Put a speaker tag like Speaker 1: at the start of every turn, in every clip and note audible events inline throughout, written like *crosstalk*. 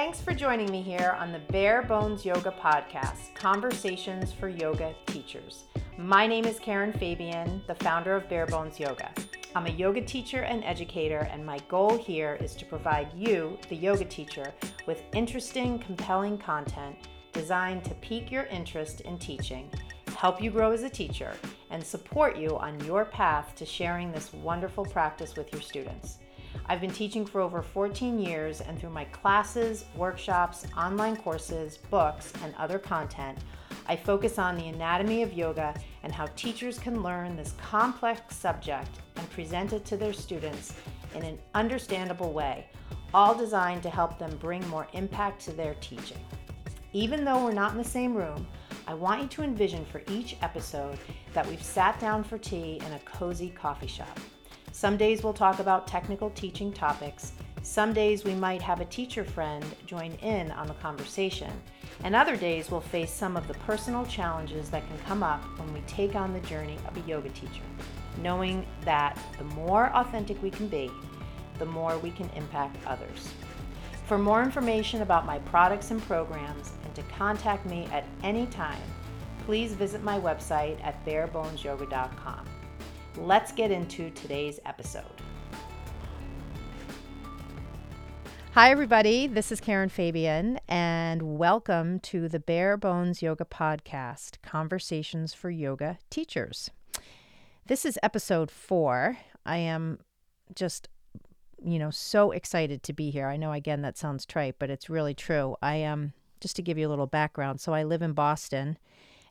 Speaker 1: Thanks for joining me here on the Bare Bones Yoga Podcast Conversations for Yoga Teachers. My name is Karen Fabian, the founder of Bare Bones Yoga. I'm a yoga teacher and educator, and my goal here is to provide you, the yoga teacher, with interesting, compelling content designed to pique your interest in teaching, help you grow as a teacher, and support you on your path to sharing this wonderful practice with your students. I've been teaching for over 14 years, and through my classes, workshops, online courses, books, and other content, I focus on the anatomy of yoga and how teachers can learn this complex subject and present it to their students in an understandable way, all designed to help them bring more impact to their teaching. Even though we're not in the same room, I want you to envision for each episode that we've sat down for tea in a cozy coffee shop. Some days we'll talk about technical teaching topics. Some days we might have a teacher friend join in on the conversation. And other days we'll face some of the personal challenges that can come up when we take on the journey of a yoga teacher, knowing that the more authentic we can be, the more we can impact others. For more information about my products and programs and to contact me at any time, please visit my website at barebonesyoga.com. Let's get into today's episode. Hi, everybody. This is Karen Fabian, and welcome to the Bare Bones Yoga Podcast Conversations for Yoga Teachers. This is episode four. I am just, you know, so excited to be here. I know, again, that sounds trite, but it's really true. I am, just to give you a little background, so I live in Boston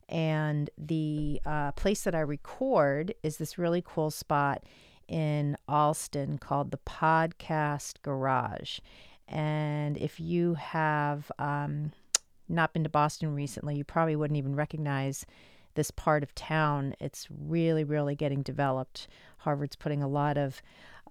Speaker 1: and the uh, place that I record is this really cool spot in Allston called the Podcast Garage. And if you have um, not been to Boston recently, you probably wouldn't even recognize this part of town. It's really, really getting developed. Harvard's putting a lot of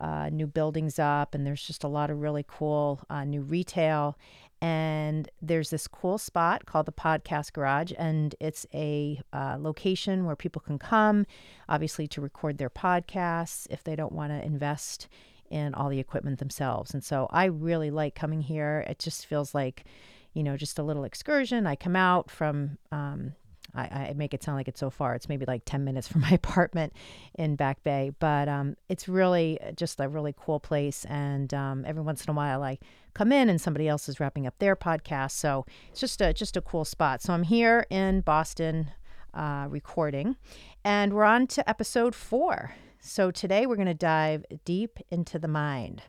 Speaker 1: uh, new buildings up, and there's just a lot of really cool uh, new retail. And there's this cool spot called the Podcast Garage, and it's a uh, location where people can come, obviously, to record their podcasts if they don't want to invest in all the equipment themselves. And so I really like coming here. It just feels like, you know, just a little excursion. I come out from um, I, I, make it sound like it's so far. It's maybe like 10 minutes from *laughs* my apartment in Back Bay, but um, it's really just a really cool place. And um, every once in a while, I come in and somebody else is wrapping up their podcast. So it's just a just a cool spot. So I'm here in Boston uh, recording, and we're on to episode four. So today we're going to dive deep into the mind.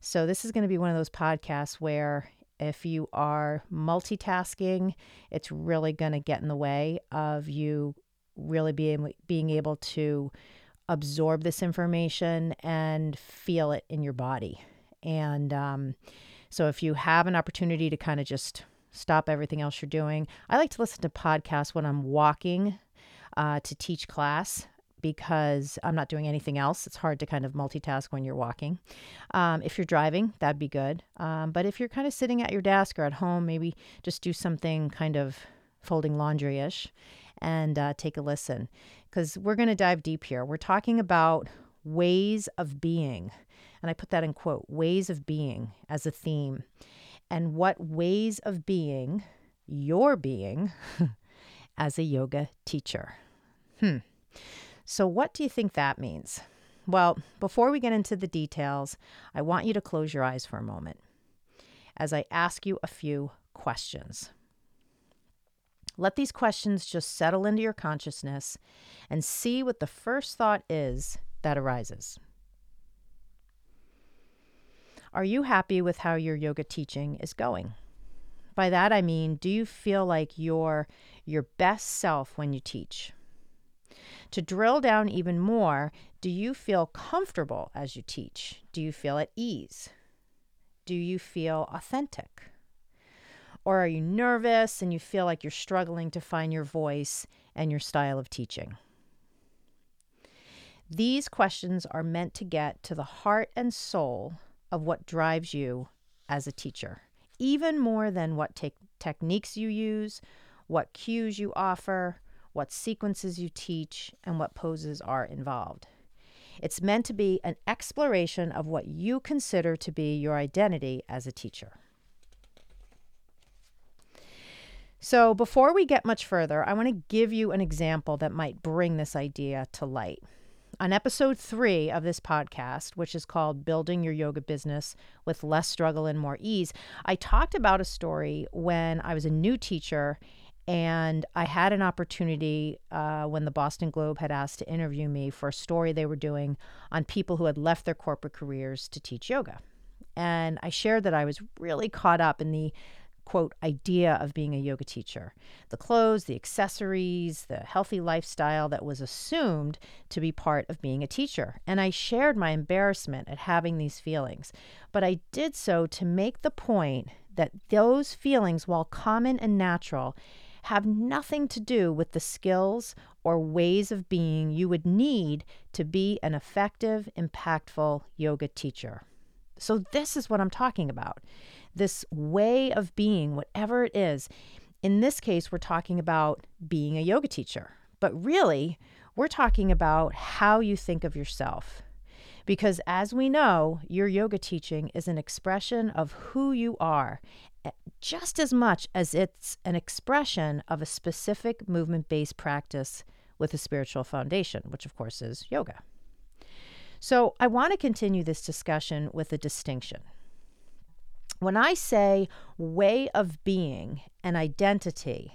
Speaker 1: So this is going to be one of those podcasts where if you are multitasking, it's really going to get in the way of you really being being able to absorb this information and feel it in your body. And um, so, if you have an opportunity to kind of just stop everything else you're doing, I like to listen to podcasts when I'm walking uh, to teach class because I'm not doing anything else. It's hard to kind of multitask when you're walking. Um, if you're driving, that'd be good. Um, but if you're kind of sitting at your desk or at home, maybe just do something kind of folding laundry ish and uh, take a listen because we're going to dive deep here. We're talking about ways of being. And I put that in quote ways of being as a theme. And what ways of being you're being *laughs* as a yoga teacher. Hmm. So, what do you think that means? Well, before we get into the details, I want you to close your eyes for a moment as I ask you a few questions. Let these questions just settle into your consciousness and see what the first thought is that arises. Are you happy with how your yoga teaching is going? By that I mean, do you feel like you're your best self when you teach? To drill down even more, do you feel comfortable as you teach? Do you feel at ease? Do you feel authentic? Or are you nervous and you feel like you're struggling to find your voice and your style of teaching? These questions are meant to get to the heart and soul of what drives you as a teacher, even more than what te- techniques you use, what cues you offer, what sequences you teach, and what poses are involved. It's meant to be an exploration of what you consider to be your identity as a teacher. So, before we get much further, I want to give you an example that might bring this idea to light. On episode three of this podcast, which is called Building Your Yoga Business with Less Struggle and More Ease, I talked about a story when I was a new teacher and I had an opportunity uh, when the Boston Globe had asked to interview me for a story they were doing on people who had left their corporate careers to teach yoga. And I shared that I was really caught up in the quote idea of being a yoga teacher. The clothes the accessories the healthy lifestyle that was assumed to be part of being a teacher. And i shared my embarrassment at having these feelings. But i did so to make the point that those feelings while common and natural have nothing to do with the skills or ways of being you would need to be an effective impactful yoga teacher. So this is what i'm talking about this way of being, whatever it is. In this case, we're talking about being a yoga teacher, but really, we're talking about how you think of yourself. Because as we know, your yoga teaching is an expression of who you are, eh, just as much as it's an expression of a specific movement based practice with a spiritual foundation, which of course is yoga. So I want to continue this discussion with a distinction. When I say way of being and identity,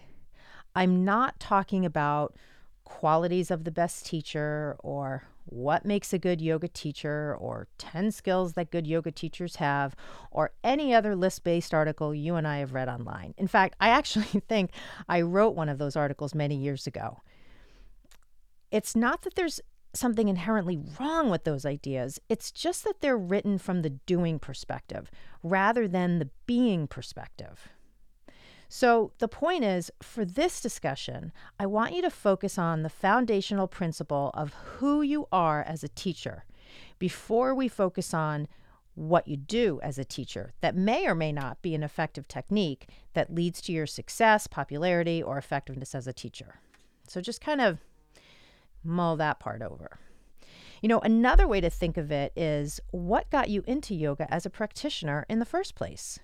Speaker 1: I'm not talking about qualities of the best teacher or what makes a good yoga teacher or 10 skills that good yoga teachers have or any other list based article you and I have read online. In fact, I actually *laughs* think I wrote one of those articles many years ago. It's not that there's something inherently wrong with those ideas. It's just that they're written from the doing perspective rather than the being perspective. So, the point is for this discussion, I want you to focus on the foundational principle of who you are as a teacher before we focus on what you do as a teacher that may or may not be an effective technique that leads to your success, popularity, or effectiveness as a teacher. So, just kind of mull that part over. You know, another way to think of it is what got you into yoga as a practitioner in the first place?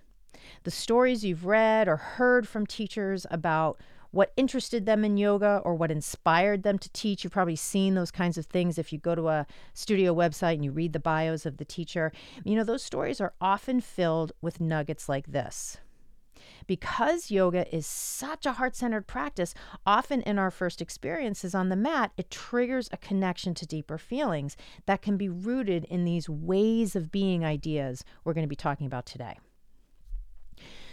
Speaker 1: The stories you've read or heard from teachers about what interested them in yoga or what inspired them to teach. You've probably seen those kinds of things if you go to a studio website and you read the bios of the teacher. You know, those stories are often filled with nuggets like this because yoga is such a heart centered practice, often in our first experiences on the mat, it triggers a connection to deeper feelings that can be rooted in these ways of being ideas we're going to be talking about today.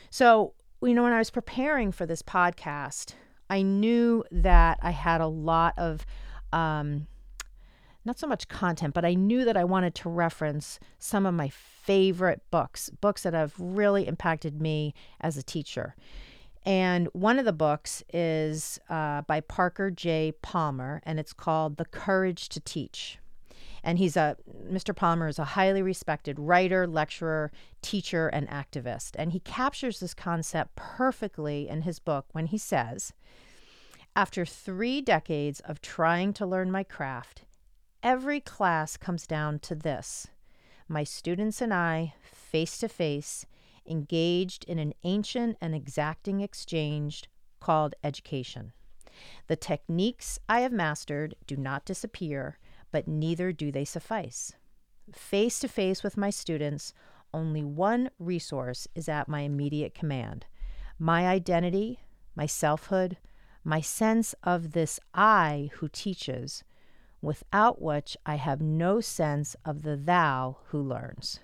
Speaker 1: So, you know, when I was preparing for this podcast, I knew that I had a lot of um, not so much content, but I knew that I wanted to reference some of my favorite books, books that have really impacted me as a teacher. And one of the books is uh, by Parker J. Palmer, and it's called The Courage to Teach. And he's a, Mr. Palmer is a highly respected writer, lecturer, teacher, and activist. And he captures this concept perfectly in his book when he says, After three decades of trying to learn my craft, every class comes down to this my students and I, face to face, engaged in an ancient and exacting exchange called education. The techniques I have mastered do not disappear, but neither do they suffice. Face to face with my students, only one resource is at my immediate command my identity, my selfhood, my sense of this I who teaches without which I have no sense of the thou who learns.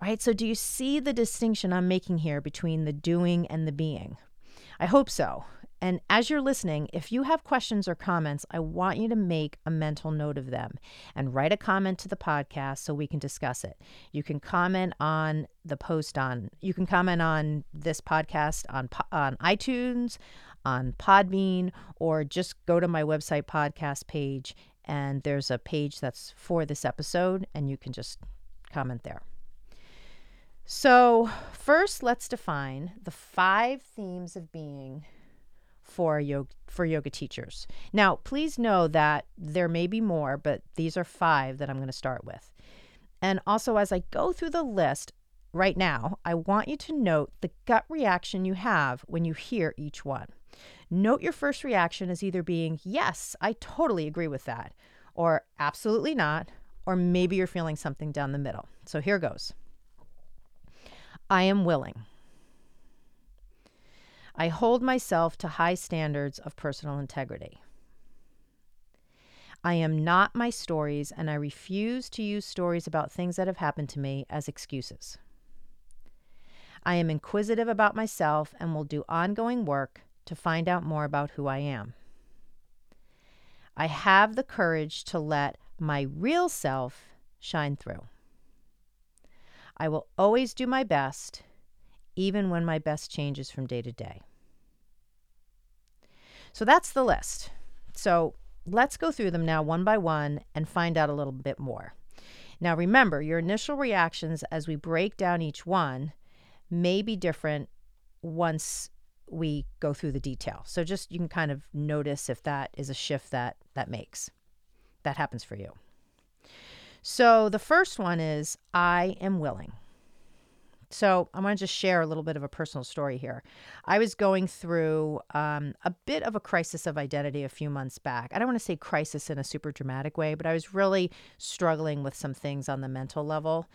Speaker 1: Right? So, do you see the distinction I'm making here between the doing and the being? I hope so. And as you're listening, if you have questions or comments, I want you to make a mental note of them and write a comment to the podcast so we can discuss it. You can comment on the post on, you can comment on this podcast on, on iTunes, on Podbean, or just go to my website podcast page and there's a page that's for this episode, and you can just comment there. So, first, let's define the five themes of being for yoga for yoga teachers. Now, please know that there may be more, but these are five that I'm going to start with. And also, as I go through the list, right now, I want you to note the gut reaction you have when you hear each one. Note your first reaction as either being, Yes, I totally agree with that, or Absolutely not, or maybe you're feeling something down the middle. So here goes I am willing. I hold myself to high standards of personal integrity. I am not my stories, and I refuse to use stories about things that have happened to me as excuses. I am inquisitive about myself and will do ongoing work to find out more about who I am. I have the courage to let my real self shine through. I will always do my best, even when my best changes from day to day. So that's the list. So let's go through them now one by one and find out a little bit more. Now, remember, your initial reactions as we break down each one may be different once we go through the detail. So just you can kind of notice if that is a shift that that makes. That happens for you. So the first one is I am willing. So I want to just share a little bit of a personal story here. I was going through um, a bit of a crisis of identity a few months back. I don't want to say crisis in a super dramatic way, but I was really struggling with some things on the mental level.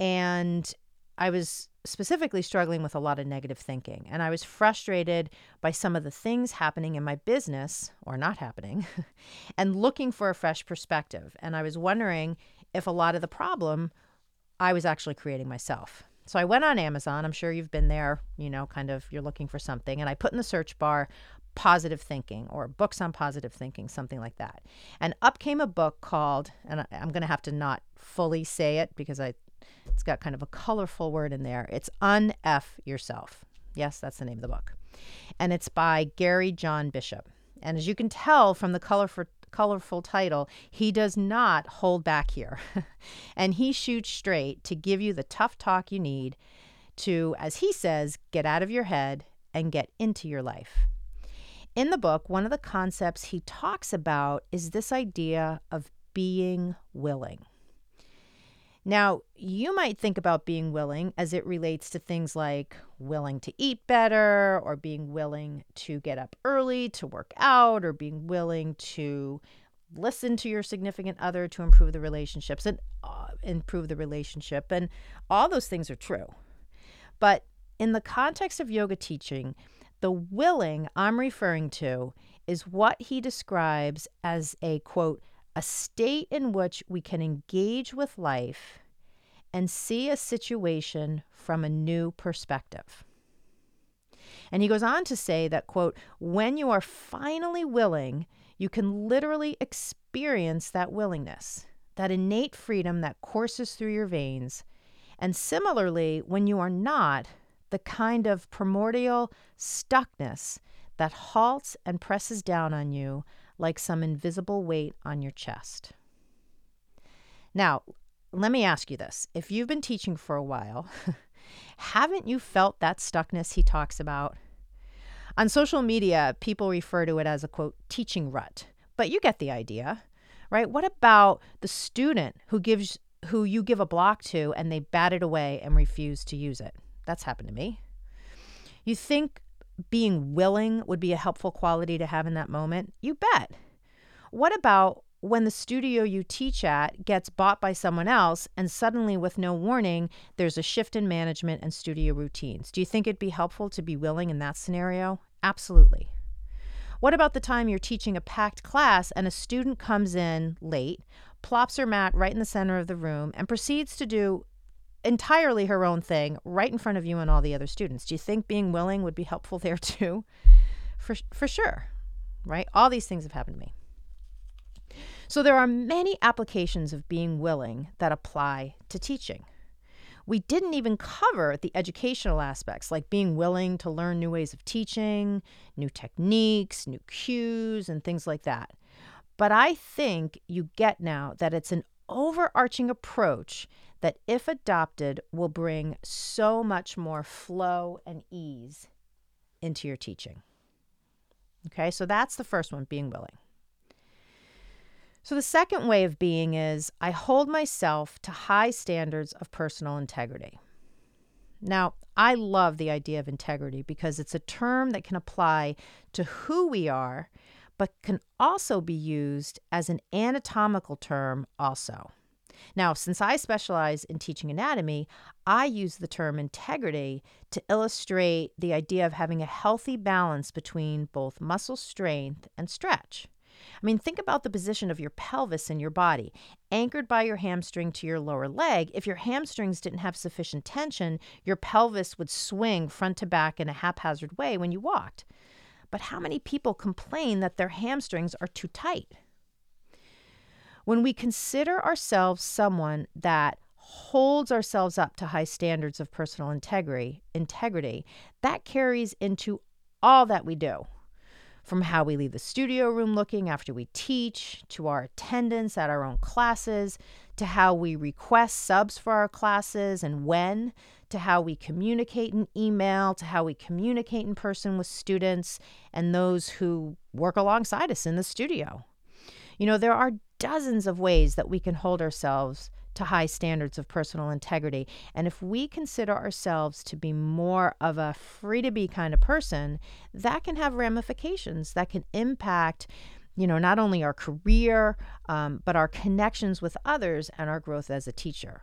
Speaker 1: And I was specifically struggling with a lot of negative thinking. And I was frustrated by some of the things happening in my business or not happening *laughs* and looking for a fresh perspective. And I was wondering if a lot of the problem I was actually creating myself. So I went on Amazon. I'm sure you've been there, you know, kind of you're looking for something. And I put in the search bar positive thinking or books on positive thinking, something like that. And up came a book called, and I'm going to have to not fully say it because I, it's got kind of a colorful word in there. It's Unf Yourself. Yes, that's the name of the book. And it's by Gary John Bishop. And as you can tell from the colorful colorful title, he does not hold back here. *laughs* and he shoots straight to give you the tough talk you need to, as he says, get out of your head and get into your life. In the book, one of the concepts he talks about is this idea of being willing. Now, you might think about being willing as it relates to things like willing to eat better, or being willing to get up early to work out, or being willing to listen to your significant other to improve the relationships and uh, improve the relationship. And all those things are true. But in the context of yoga teaching, the willing I'm referring to is what he describes as a quote, a state in which we can engage with life and see a situation from a new perspective. And he goes on to say that, quote, when you are finally willing, you can literally experience that willingness, that innate freedom that courses through your veins. And similarly, when you are not, the kind of primordial stuckness that halts and presses down on you like some invisible weight on your chest. Now, let me ask you this. If you've been teaching for a while, *laughs* haven't you felt that stuckness he talks about? On social media, people refer to it as a quote, teaching rut, but you get the idea, right? What about the student who gives who you give a block to and they bat it away and refuse to use it? That's happened to me. You think being willing would be a helpful quality to have in that moment? You bet. What about when the studio you teach at gets bought by someone else and suddenly, with no warning, there's a shift in management and studio routines? Do you think it'd be helpful to be willing in that scenario? Absolutely. What about the time you're teaching a packed class and a student comes in late, plops her mat right in the center of the room, and proceeds to do entirely her own thing right in front of you and all the other students. Do you think being willing would be helpful *laughs* there too? For, for sure, right? All these things have happened to me. So there are many applications of being willing that apply to teaching. We didn't even cover the educational aspects, like being willing to learn new ways of teaching, new techniques, new cues, and things like that. But I think you get now that it's an overarching approach that, if adopted, will bring so much more flow and ease into your teaching. Okay, so that's the first one being willing. So, the second way of being is I hold myself to high standards of personal integrity. Now, I love the idea of integrity because it's a term that can apply to who we are, but can also be used as an anatomical term, also. Now, since I specialize in teaching anatomy, I use the term integrity to illustrate the idea of having a healthy balance between both muscle strength and stretch. I mean, think about the position of your pelvis in your body. Anchored by your hamstring to your lower leg, if your hamstrings didn't have sufficient tension, your pelvis would swing front to back in a haphazard way when you walked. But how many people complain that their hamstrings are too tight? When we consider ourselves someone that holds ourselves up to high standards of personal integrity, integrity, that carries into all that we do. From how we leave the studio room looking after we teach, to our attendance at our own classes, to how we request subs for our classes and when, to how we communicate in email, to how we communicate in person with students and those who work alongside us in the studio. You know, there are dozens of ways that we can hold ourselves to high standards of personal integrity. And if we consider ourselves to be more of a free to be kind of person, that can have ramifications that can impact, you know, not only our career, um, but our connections with others and our growth as a teacher.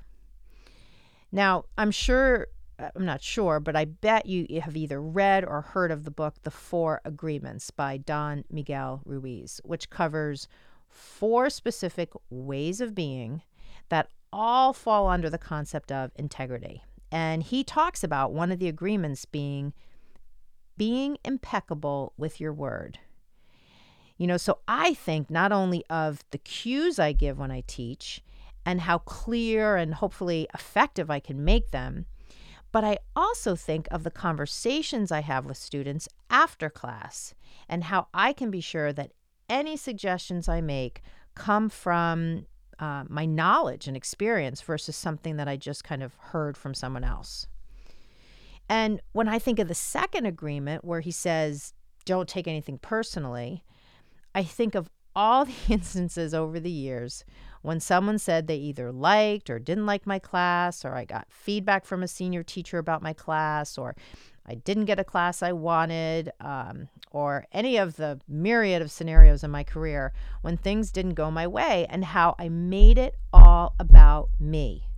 Speaker 1: Now, I'm sure. Uh, I'm not sure, but I bet you have either read or heard of the book The Four Agreements by Don Miguel Ruiz, which covers four specific ways of being that all fall under the concept of integrity. And he talks about one of the agreements being being impeccable with your word. You know, so I think not only of the cues I give when I teach and how clear and hopefully effective I can make them, but I also think of the conversations I have with students after class and how I can be sure that any suggestions I make come from uh, my knowledge and experience versus something that I just kind of heard from someone else. And when I think of the second agreement where he says, don't take anything personally, I think of all *laughs* the instances over the years when someone said they either liked or didn't like my class, or I got feedback from a senior teacher about my class, or I didn't get a class I wanted, um, or any of the myriad of scenarios in my career when things didn't go my way, and how I made it all about me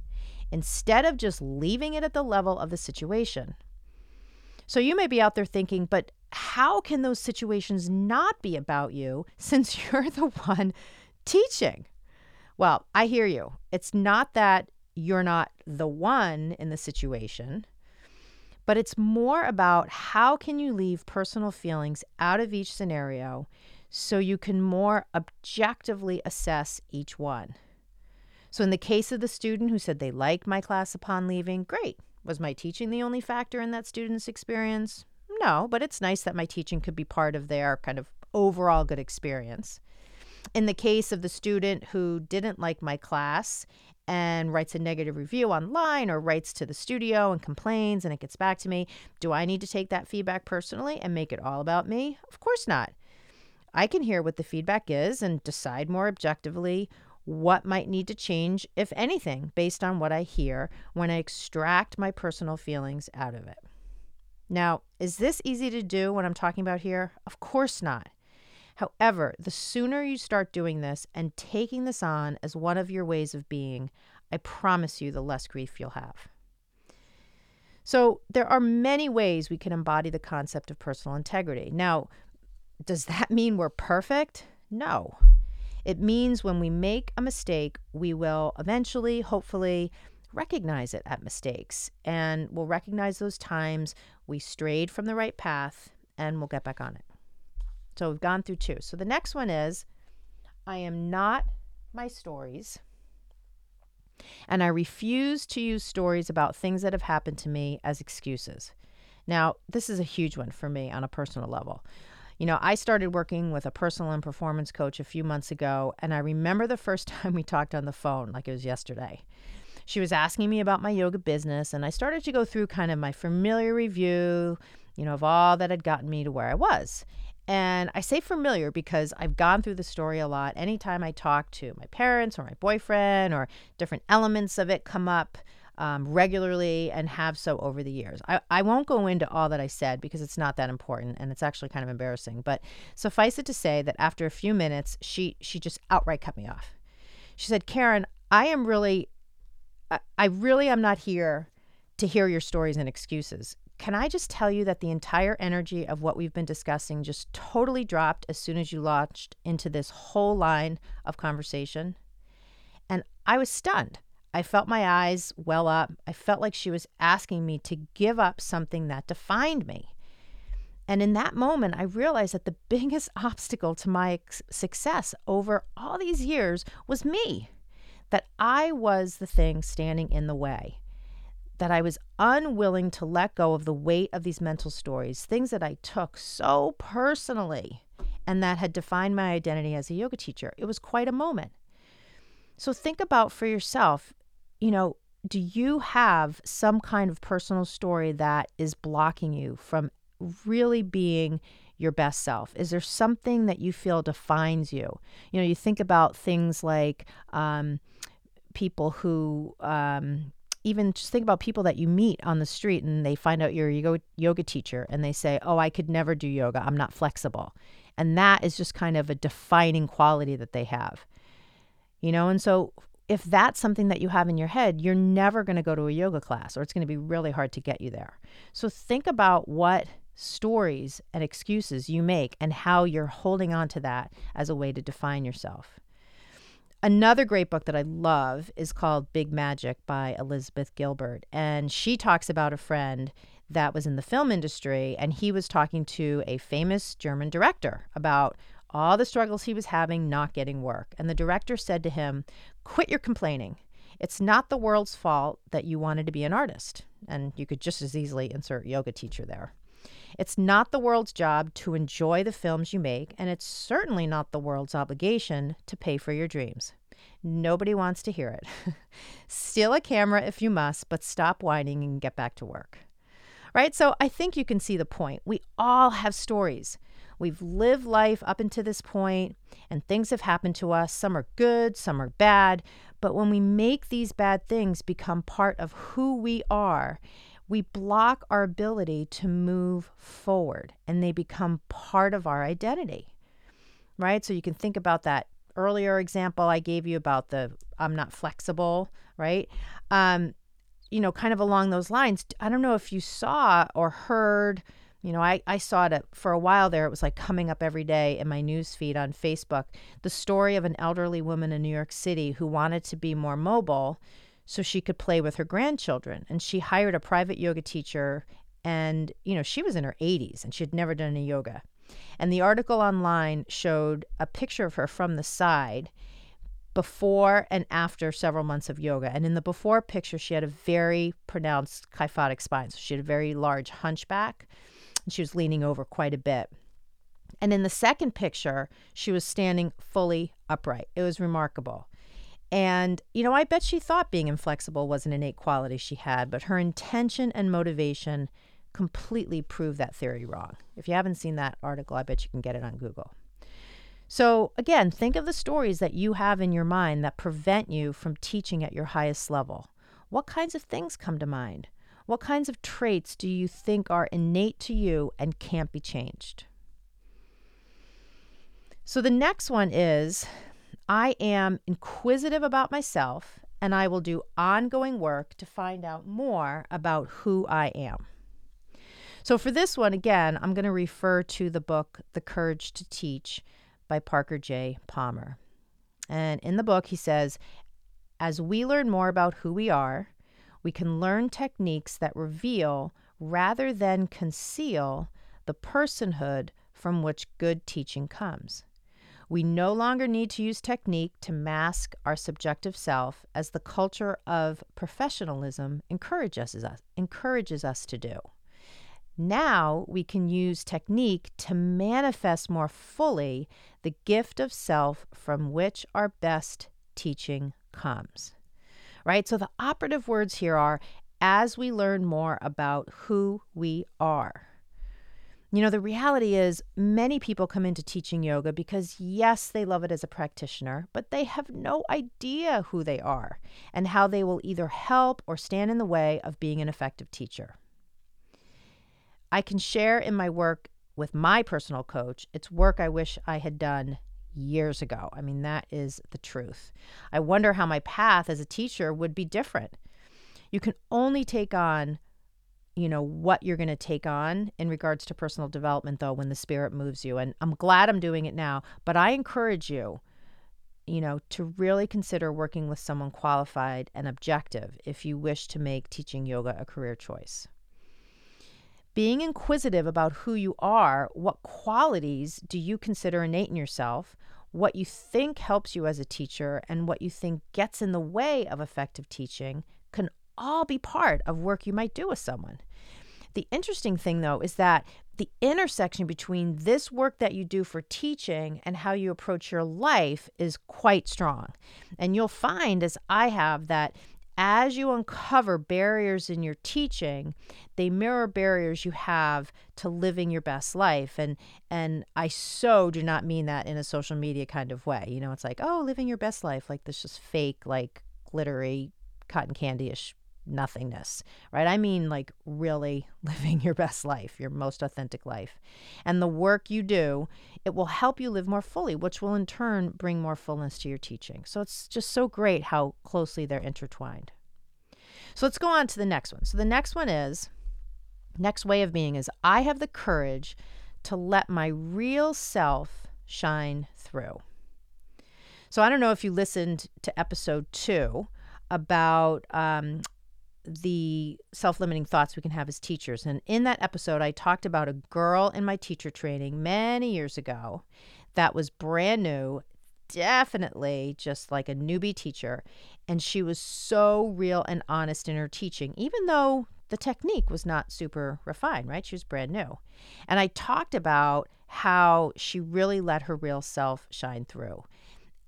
Speaker 1: instead of just leaving it at the level of the situation. So you may be out there thinking, but how can those situations not be about you *laughs* since you're the one teaching? Well, I hear you. It's not that you're not the one in the situation but it's more about how can you leave personal feelings out of each scenario so you can more objectively assess each one. So in the case of the student who said they liked my class upon leaving, great. Was my teaching the only factor in that student's experience? No, but it's nice that my teaching could be part of their kind of overall good experience. In the case of the student who didn't like my class and writes a negative review online or writes to the studio and complains and it gets back to me, do I need to take that feedback personally and make it all about me? Of course not. I can hear what the feedback is and decide more objectively what might need to change, if anything, based on what I hear when I extract my personal feelings out of it. Now, is this easy to do what I'm talking about here? Of course not. However, the sooner you start doing this and taking this on as one of your ways of being, I promise you the less grief you'll have. So, there are many ways we can embody the concept of personal integrity. Now, does *laughs* that mean we're perfect? No. It means when we make a mistake, we will eventually, hopefully, recognize it at mistakes and we'll recognize those times we strayed from the right path and we'll get back on it. So we've gone through two. So the next one is I am not my stories. And I refuse to use stories about things that have happened to me as excuses. Now, this is a huge one for me on a personal level. You know, I started working with a personal and performance coach a few months ago, and I remember the first *laughs* time we talked on the phone, like it was yesterday. She was asking me about my yoga business, and I started to go through kind of my familiar review, you know, of all that had gotten me to where I was. And I say familiar because I've gone through the story a lot. Anytime I talk to my parents or my boyfriend or different elements of it come up, um, regularly and have so over the years. I, I won't go into all that I said because it's not that important and it's actually kind of embarrassing. But suffice it to say that after a few minutes, she she just outright cut me off. She said, "Karen, I am really, I, I really am not here to hear your stories and excuses. Can I just tell you that the entire energy of what we've been discussing just totally dropped as soon as you launched into this whole line of conversation?" And I was stunned. I felt my eyes well up. I felt like she was asking me to give up something that defined me. And in that moment, I realized that the *laughs* biggest obstacle to my success over all these years was me, that I was the thing standing in the way, that I was unwilling to let go of the weight of these mental stories, things that I took so personally and that had defined my identity as a yoga teacher. It was quite a moment. So think about for yourself you know, do you have some kind of personal story that is blocking you from really being your best self? Is there something that you feel defines you? You know, you think about things like um, people who, um, even just think about people that you meet on the street and they find out you're a yoga, teacher and they say, Oh, I could never do yoga. I'm not flexible. And that is just kind of a defining quality that they have. You know, and so if that's something that you have in your head, you're never going to go to a yoga class or it's going to be really hard to get you there. So think about what stories and excuses you make and how you're holding on to that as a way to define yourself. Another great book that I love is called Big Magic by Elizabeth Gilbert. And she talks about a friend that was in the film industry, and he was talking to a famous German director about all the struggles he was having not getting work. And the director said to him, Quit your complaining. It's not the world's fault that you wanted to be an artist. And you could just as easily insert yoga teacher there. It's not the world's job to enjoy the films you make, and it's certainly not the world's obligation to pay for your dreams. Nobody wants to hear it. *laughs* Steal a camera if you must, but stop whining and get back to work. Right? So I think you can see the point. We all have stories. We've lived life up until this point, and things have happened to us. Some are good, some are bad. But when we make these bad things become part of who we are, we block our ability to move forward and they become part of our identity. Right? So you can think about that earlier example I gave you about the I'm not flexible, right? Um, you know, kind of along those lines. I don't know if you saw or heard you know, I, I saw it for a while there. It was like coming up every day in my news feed on Facebook. The story of an elderly woman in New York City who wanted to be more mobile so she could play with her grandchildren. And she hired a private yoga teacher. And, you know, she was in her 80s and she had never done any yoga. And the article online showed a picture of her from the side before and after several months of yoga. And in the before picture, she had a very pronounced kyphotic spine. So she had a very large hunchback and she was leaning over quite a bit. And in the second picture, she was standing fully upright. It was remarkable. And, you know, I bet she thought being inflexible was an innate quality she had, but her intention and motivation completely proved that theory wrong. If you haven't seen that article, I bet you can get it on Google. So, again, think of the stories that you have in your mind that prevent you from teaching at your highest level. What kinds of things come to mind? What kinds of traits do you think are innate to you and can't be changed? So the next one is I am inquisitive about myself and I will do ongoing work to find out more about who I am. So for this one, again, I'm going to refer to the book, The Courage to Teach by Parker J. Palmer. And in the book, he says, as we learn more about who we are, we can learn techniques that reveal rather than conceal the personhood from which good teaching comes. We no longer need to use technique to mask our subjective self as the culture of professionalism encourages us, encourages us to do. Now we can use technique to manifest more fully the gift of self from which our best teaching comes right? So the operative words here are as we learn more about who we are. You know, the reality is, many people come into teaching yoga because, yes, they love it as a practitioner, but they have no idea who they are and how they will either help or stand in the way of being an effective teacher. I can share in my work with my personal coach, it's work I wish I had done years ago. I mean, that is the truth. I wonder how my path as a teacher would be different. You can only take on you know what you're going to take on in regards to personal development though when the spirit moves you and i'm glad i'm doing it now but i encourage you you know to really consider working with someone qualified and objective if you wish to make teaching yoga a career choice. Being inquisitive about who you are what qualities do you consider innate in yourself what you think helps you as a teacher and what you think gets in the way of effective teaching can all be part of work you might do with someone. The interesting thing, though, is that the intersection between this work that you do for teaching and how you approach your life is quite strong. And you'll find, as I have, that as you uncover barriers in your teaching, they mirror barriers you have to living your best life. And and I so do not mean that in a social media kind of way. You know, it's like, oh, living your best life, like this just fake, like glittery, cotton candy-ish nothingness, right? I mean, like really *laughs* living your best life, your most authentic life. And the work you do, it will help you live more fully, which will in turn bring more fullness to your teaching. So it's just so great how closely they're intertwined. So let's go on to the next one. So the next one is next way of being is I have the courage to let my real self shine through. So I don't know if you listened to episode two about um, the self limiting thoughts we can have as teachers. And in that episode, I talked about a girl in my teacher training many years ago that was brand new, definitely just like a newbie teacher. And she was so real and honest in her teaching, even though the technique was not super refined, right? She was brand new. And I talked about how she really let her real self shine through.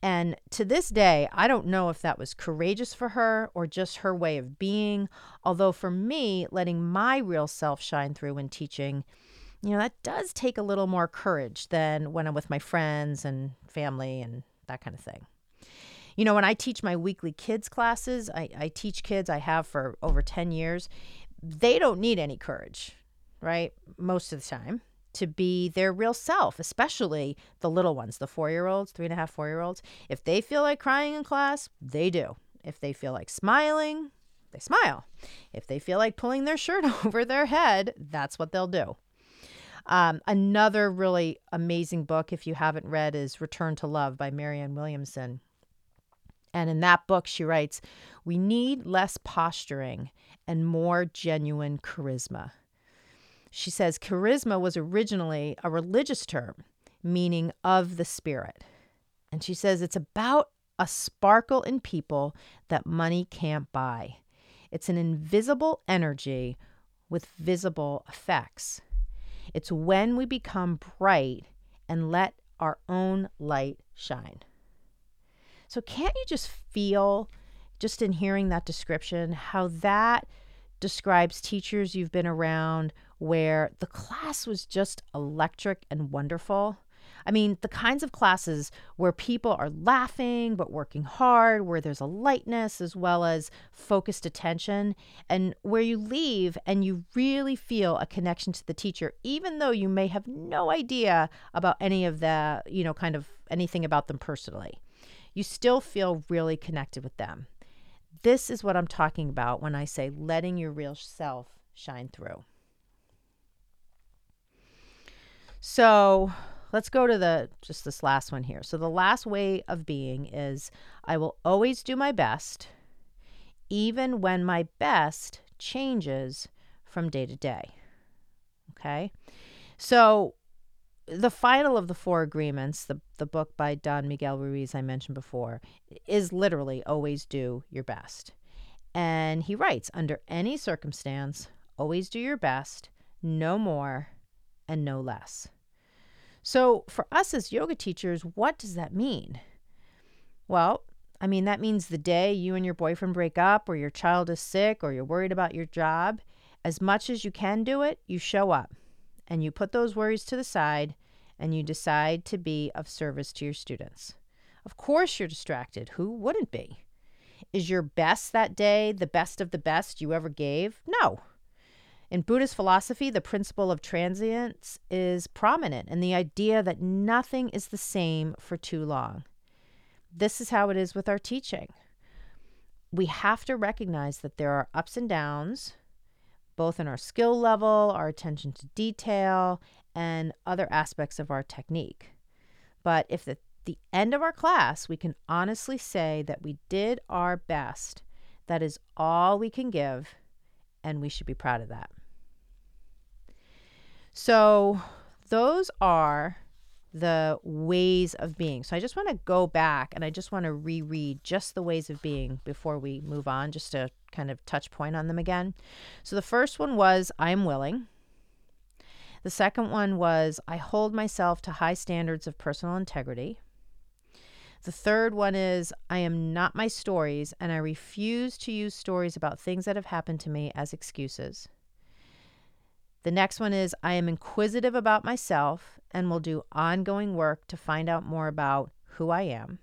Speaker 1: And to this day, I don't know if that was courageous for her or just her way of being. Although for me, letting my real self shine through in teaching, you know, that does take a little more courage than when I'm with my friends and family and that kind of thing. You know, when I teach my weekly kids classes, I, I teach kids, I have for over 10 years, they don't need any courage, right? Most of the time to be their real self, especially the little ones, the four year olds, three and a half, four year olds. If they feel like crying in class, they do. If they feel like smiling, they smile. If they feel like pulling their shirt *laughs* over their head, that's what they'll do. Um, another really amazing book, if you haven't read, is Return to Love by Marianne Williamson. And in that book, she writes, We need less posturing and more genuine charisma. She says charisma was originally a religious term meaning of the spirit. And she says it's about a sparkle in people that money can't buy. It's an invisible energy with visible effects. It's when we become bright and let our own light shine. So, can't you just feel, just in hearing that description, how that describes teachers you've been around where the class was just electric and wonderful. I mean, the kinds of classes where people are laughing but working hard, where there's a lightness as well as focused attention, and where you leave and you really feel a connection to the teacher, even though you may have no idea about any of the, you know, kind of anything about them personally. You still feel really connected with them. This is what I'm talking about when I say letting your real self shine through. So let's go to the just this last one here. So the last way of being is I will always do my best, even when my best changes from day to day. Okay. So the final of the four agreements, the, the book by Don Miguel Ruiz I mentioned before, is literally always do your best. And he writes, under any circumstance, always do your best, no more and no less. So, for us as yoga teachers, what does that mean? Well, I mean, that means the day you and your boyfriend break up, or your child is sick, or you're worried about your job, as much as you can do it, you show up. and you put those worries to the side and you decide to be of service to your students. Of course, you're distracted. Who wouldn't be? Is your best that day the best of the best you ever gave? No. In Buddhist philosophy, the principle of transience is prominent, and the idea that nothing is the same for too long. This is how it is with our teaching. We have to recognize that there are ups and downs, both in our skill level, our attention to detail, and other aspects of our technique. But if at the end of our class we can honestly say that we did our best, that is all we can give, and we should be proud of that. So, those are the ways of being. So, I just want to go back and I just want to reread just the ways of being before we move on, just to kind of touch point on them again. So, the first one was I am willing. The second one was I hold myself to high standards of personal integrity. The third one is I am not my stories and I refuse to use stories about things that have happened to me as excuses. The next one is I am inquisitive about myself and will do ongoing work to find out more about who I am.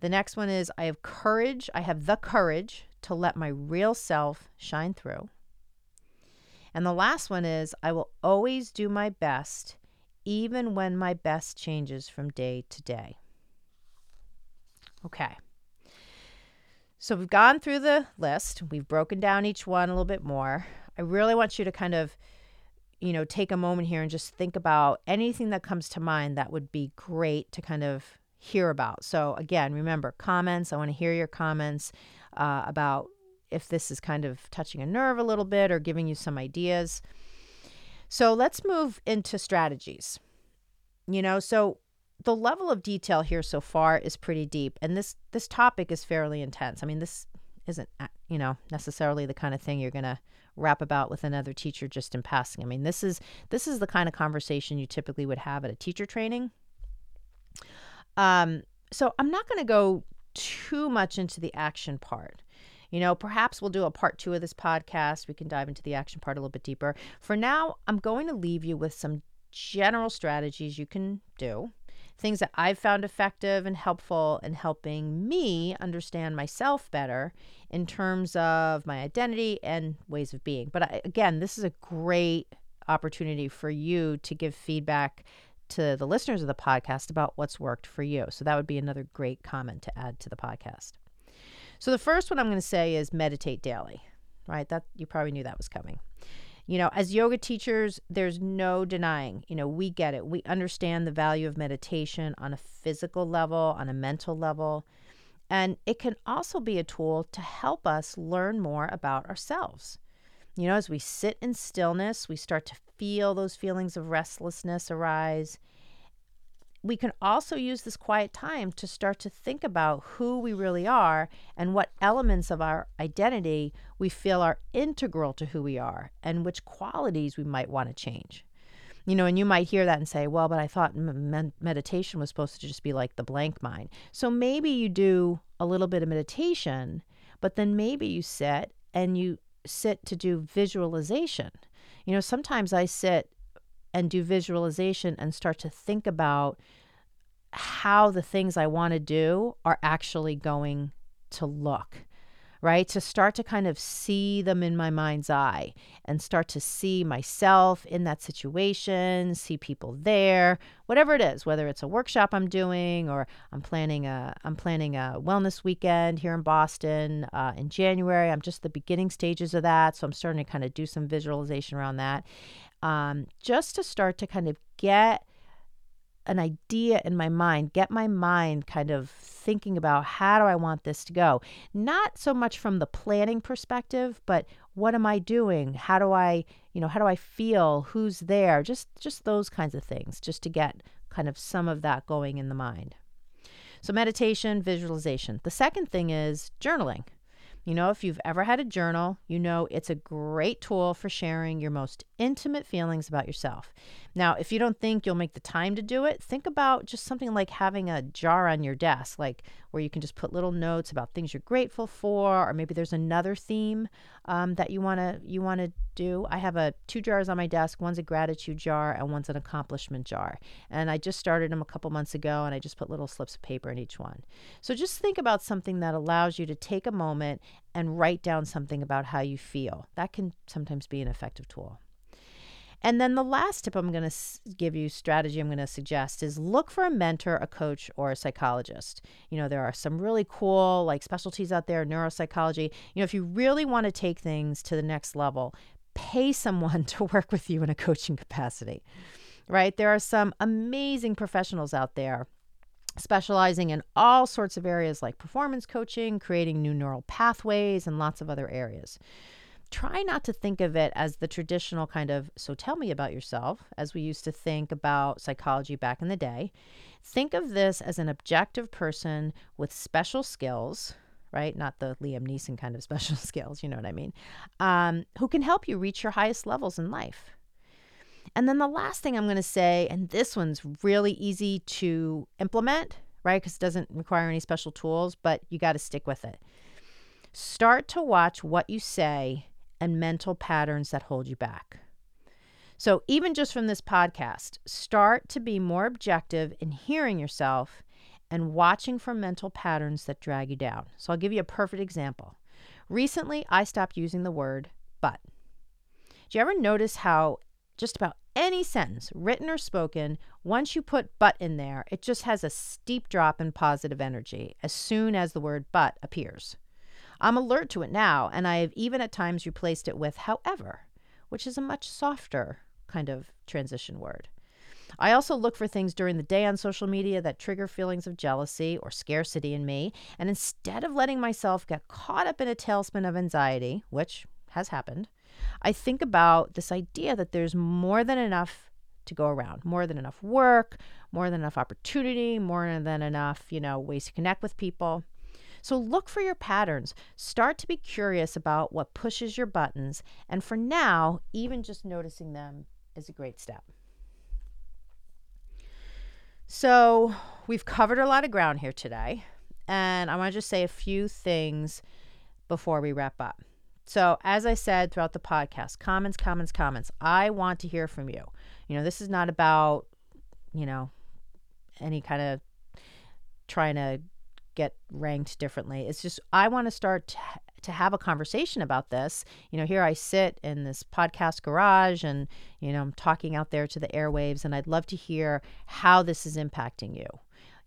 Speaker 1: The next one is I have courage, I have the courage to let my real self shine through. And the last one is I will always do my best, even when my best changes from day to day. Okay. So we've gone through the list, we've broken down each one a little bit more. I really want you to kind of you know, take a moment here and just think about anything that comes to mind that would be great to kind of hear about. So, again, remember comments. I want to hear your comments uh, about if this is kind of touching a nerve a little bit or giving you some ideas. So let's move into strategies. You know, so the level of detail here so far is pretty deep and this this topic is fairly intense. I mean, this isn't uh, you know necessarily the kind of thing you're going to rap about with another teacher just in passing. I mean, this is this is the kind of conversation you typically would have at a teacher training. Um, so I'm not going to go too much into the action part. You know, perhaps we'll do a part two of this podcast. We can dive into the action part a little bit deeper. For now, I'm going to leave you with some general strategies you can do, things that I've found effective and helpful in helping me understand myself better in terms of my identity and ways of being. But I, again, this is a great opportunity for you to give feedback to the listeners of the podcast about what's worked for you. So that would be another great comment to add to the podcast. So the first one I'm going to say is meditate daily, right? That you probably knew that was coming. You know, as yoga teachers, there's no denying, you know, we get it. We understand the value of meditation on a physical level, on a mental level. And it can also be a tool to help us learn more about ourselves. You know, as we sit in stillness, we start to feel those feelings of restlessness arise we can also use this quiet time to start to think about who we really are and what elements of our identity we feel are integral to who we are and which qualities we might want to change. You know, and you might hear that and say, well, but I thought meditation was supposed to just be like the blank mind. So maybe you do a little bit of meditation, but then maybe you sit and you sit to do visualization. You know, sometimes I sit and do visualization and start to think about how the things I want to do are actually going to look, right? To start to kind of see them in my mind's eye and start to see myself in that situation, see people there, whatever it is, whether it's a workshop I'm doing or I'm planning a I'm planning a wellness weekend here in Boston uh, in January. I'm just the beginning stages of that, so I'm starting to kind of do some visualization around that um, just to start to kind of get an idea in my mind, get my mind kind of thinking about how do I want this to go? Not so much from the planning perspective, but what am I doing? How do I, you know, how do I feel? Who's there? Just just those kinds of things, just to get kind of some of that going in the mind. So meditation, visualization. The second thing is journaling. You know, if you've ever had a journal, you know it's a great tool for sharing your most intimate feelings about yourself. Now, if you don't think you'll make the time to do it, think about just something like having a jar on your desk, like where you can just put little notes about things you're grateful for, or maybe there's another theme um, that you want to you want to do. I have a two jars on my desk. One's a gratitude jar and one's an accomplishment jar. And I just started them a couple months ago, and I just put little slips of paper in each one. So just think about something that allows you to take a moment and write down something about how you feel. That can sometimes be an effective tool. And then the last tip I'm going to give you, strategy I'm going to suggest is look for a mentor, a coach, or a psychologist. You know, there are some really cool like specialties out there, neuropsychology. You know, if you really want to take things to the next level, pay someone *laughs* to work with you in a coaching capacity. Right? There are some amazing professionals out there specializing in all sorts of areas like performance coaching, creating new neural pathways, and lots of other areas try not to think of it as the traditional kind of, so tell me about yourself, as we used to think about psychology back in the day. Think of this as an objective person with special skills, right? Not the Liam Neeson kind of *laughs* special skills, you know what I mean, um, who can help you reach your highest levels in life. And then the last thing I'm going to say, and this one's really easy to implement, right? Because it doesn't require any special tools, but you got to stick with it. Start to watch what you say and mental patterns that hold you back. So, even just from this podcast, start to be more objective in hearing yourself and watching for mental patterns that drag you down. So, I'll give you a perfect example. Recently, I stopped using the word but. Do you ever notice how just about any sentence, written or spoken, once you put but in there, it just has a steep drop in positive energy as soon as the word but appears? I'm alert to it now, and I have even at times replaced it with however, which is a much softer kind of transition word. I also look for things during the day on social media that trigger feelings of jealousy or scarcity in me. And instead of letting myself get caught up in a tailspin of anxiety, which has happened, I think about this idea that there's more than enough to go around, more than enough work, more than enough opportunity, more than enough, you know, ways to connect with people. So look for your patterns. Start to be curious about what pushes your buttons. And for now, even just noticing them is a great step. So we've covered a lot of ground here today. And I want to just say a few things before we wrap up. So, as I said throughout the podcast, comments, comments, comments. I want to hear from you. You know, this is not about, you know, any kind of trying to get ranked differently. It's just I want to start to, to have a conversation about this. You know, here I sit in this podcast garage and, you know, I'm talking out there to the airwaves and I'd love to hear how this is impacting you.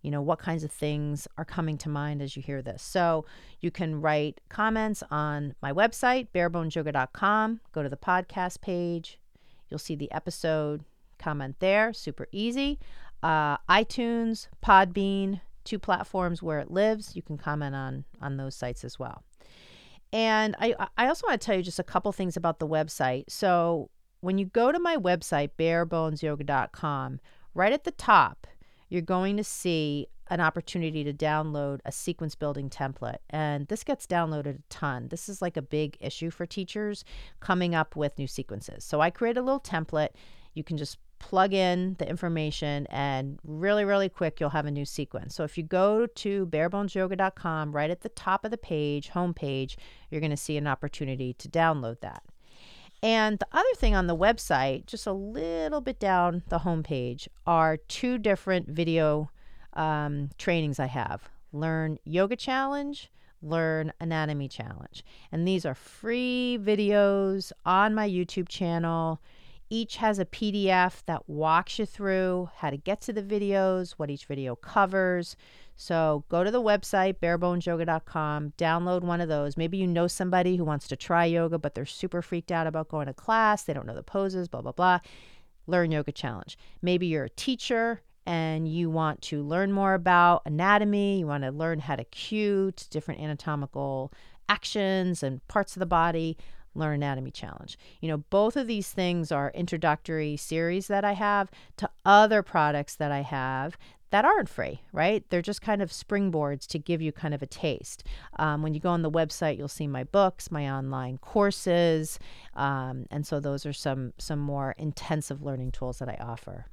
Speaker 1: You know, what kinds of things are coming to mind as you hear this. So you can write comments on my website, barebonesyoga.com. Go to the podcast page. You'll see the episode comment there. Super easy. Uh, iTunes, Podbean, two platforms where it lives. You can comment on on those sites as well. And I I also want to tell you just a couple things about the website. So when you go to my website barebonesyoga.com, right at the top, you're going to see an opportunity to download a sequence building template. And this gets downloaded a ton. This is like a big issue for teachers coming up with new sequences. So I create a little template. You can just plug in the information and really really quick you'll have a new sequence. So if you go to barebonesyoga.com right at the top of the page homepage you're going to see an opportunity to download that. And the other thing on the website just a little bit down the homepage are two different video um, trainings i have. Learn yoga challenge learn anatomy challenge. And these are free videos on my youtube channel each has a PDF that walks you through how to get to the videos, what each video covers. So go to the website, barebonesyoga.com, download one of those. Maybe you know somebody who wants to try yoga, but they're super freaked out about going to class. They don't know the poses, blah, blah, blah. Learn Yoga Challenge. Maybe you're a teacher and you want to learn more about anatomy. You want to learn how to cue different anatomical actions and parts of the body. Learn Anatomy Challenge. You know, both of these things are introductory series that I have to other products that I have that aren't free, right? They're just kind of springboards to give you kind of a taste. Um, when you go on the website, you'll see my books, my online courses, um, and so those are some some more intensive learning tools that I offer.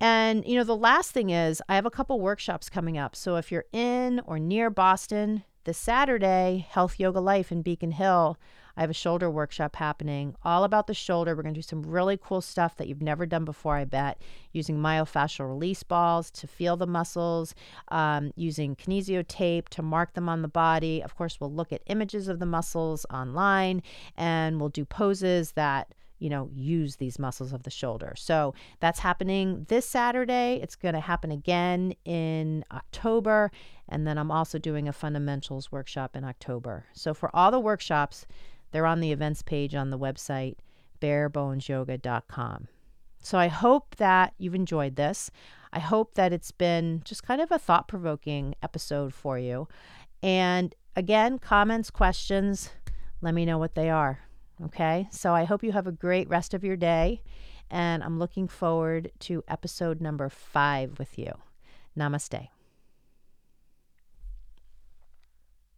Speaker 1: And you know, the last thing is I have a couple workshops coming up. So if you're in or near Boston this Saturday, Health Yoga Life in Beacon Hill, I have a shoulder workshop happening all about the shoulder. We're going to do some really cool stuff that you've never done before, I bet, using myofascial release balls to feel the muscles, um, using kinesio tape to mark them on the body. Of course, we'll look at images of the muscles online and we'll do poses that you know, use these muscles of the shoulder. So that's happening this Saturday. It's going to happen again in October. And then I'm also doing a fundamentals workshop in October. So for all the workshops, they're on the events page on the website, barebonesyoga.com. So I hope that you've enjoyed this. I hope that it's been just kind of a thought provoking episode for you. And again, comments, questions, let me know what they are. Okay. So I hope you have a great rest of your day. And I'm looking forward to episode number five with you. Namaste.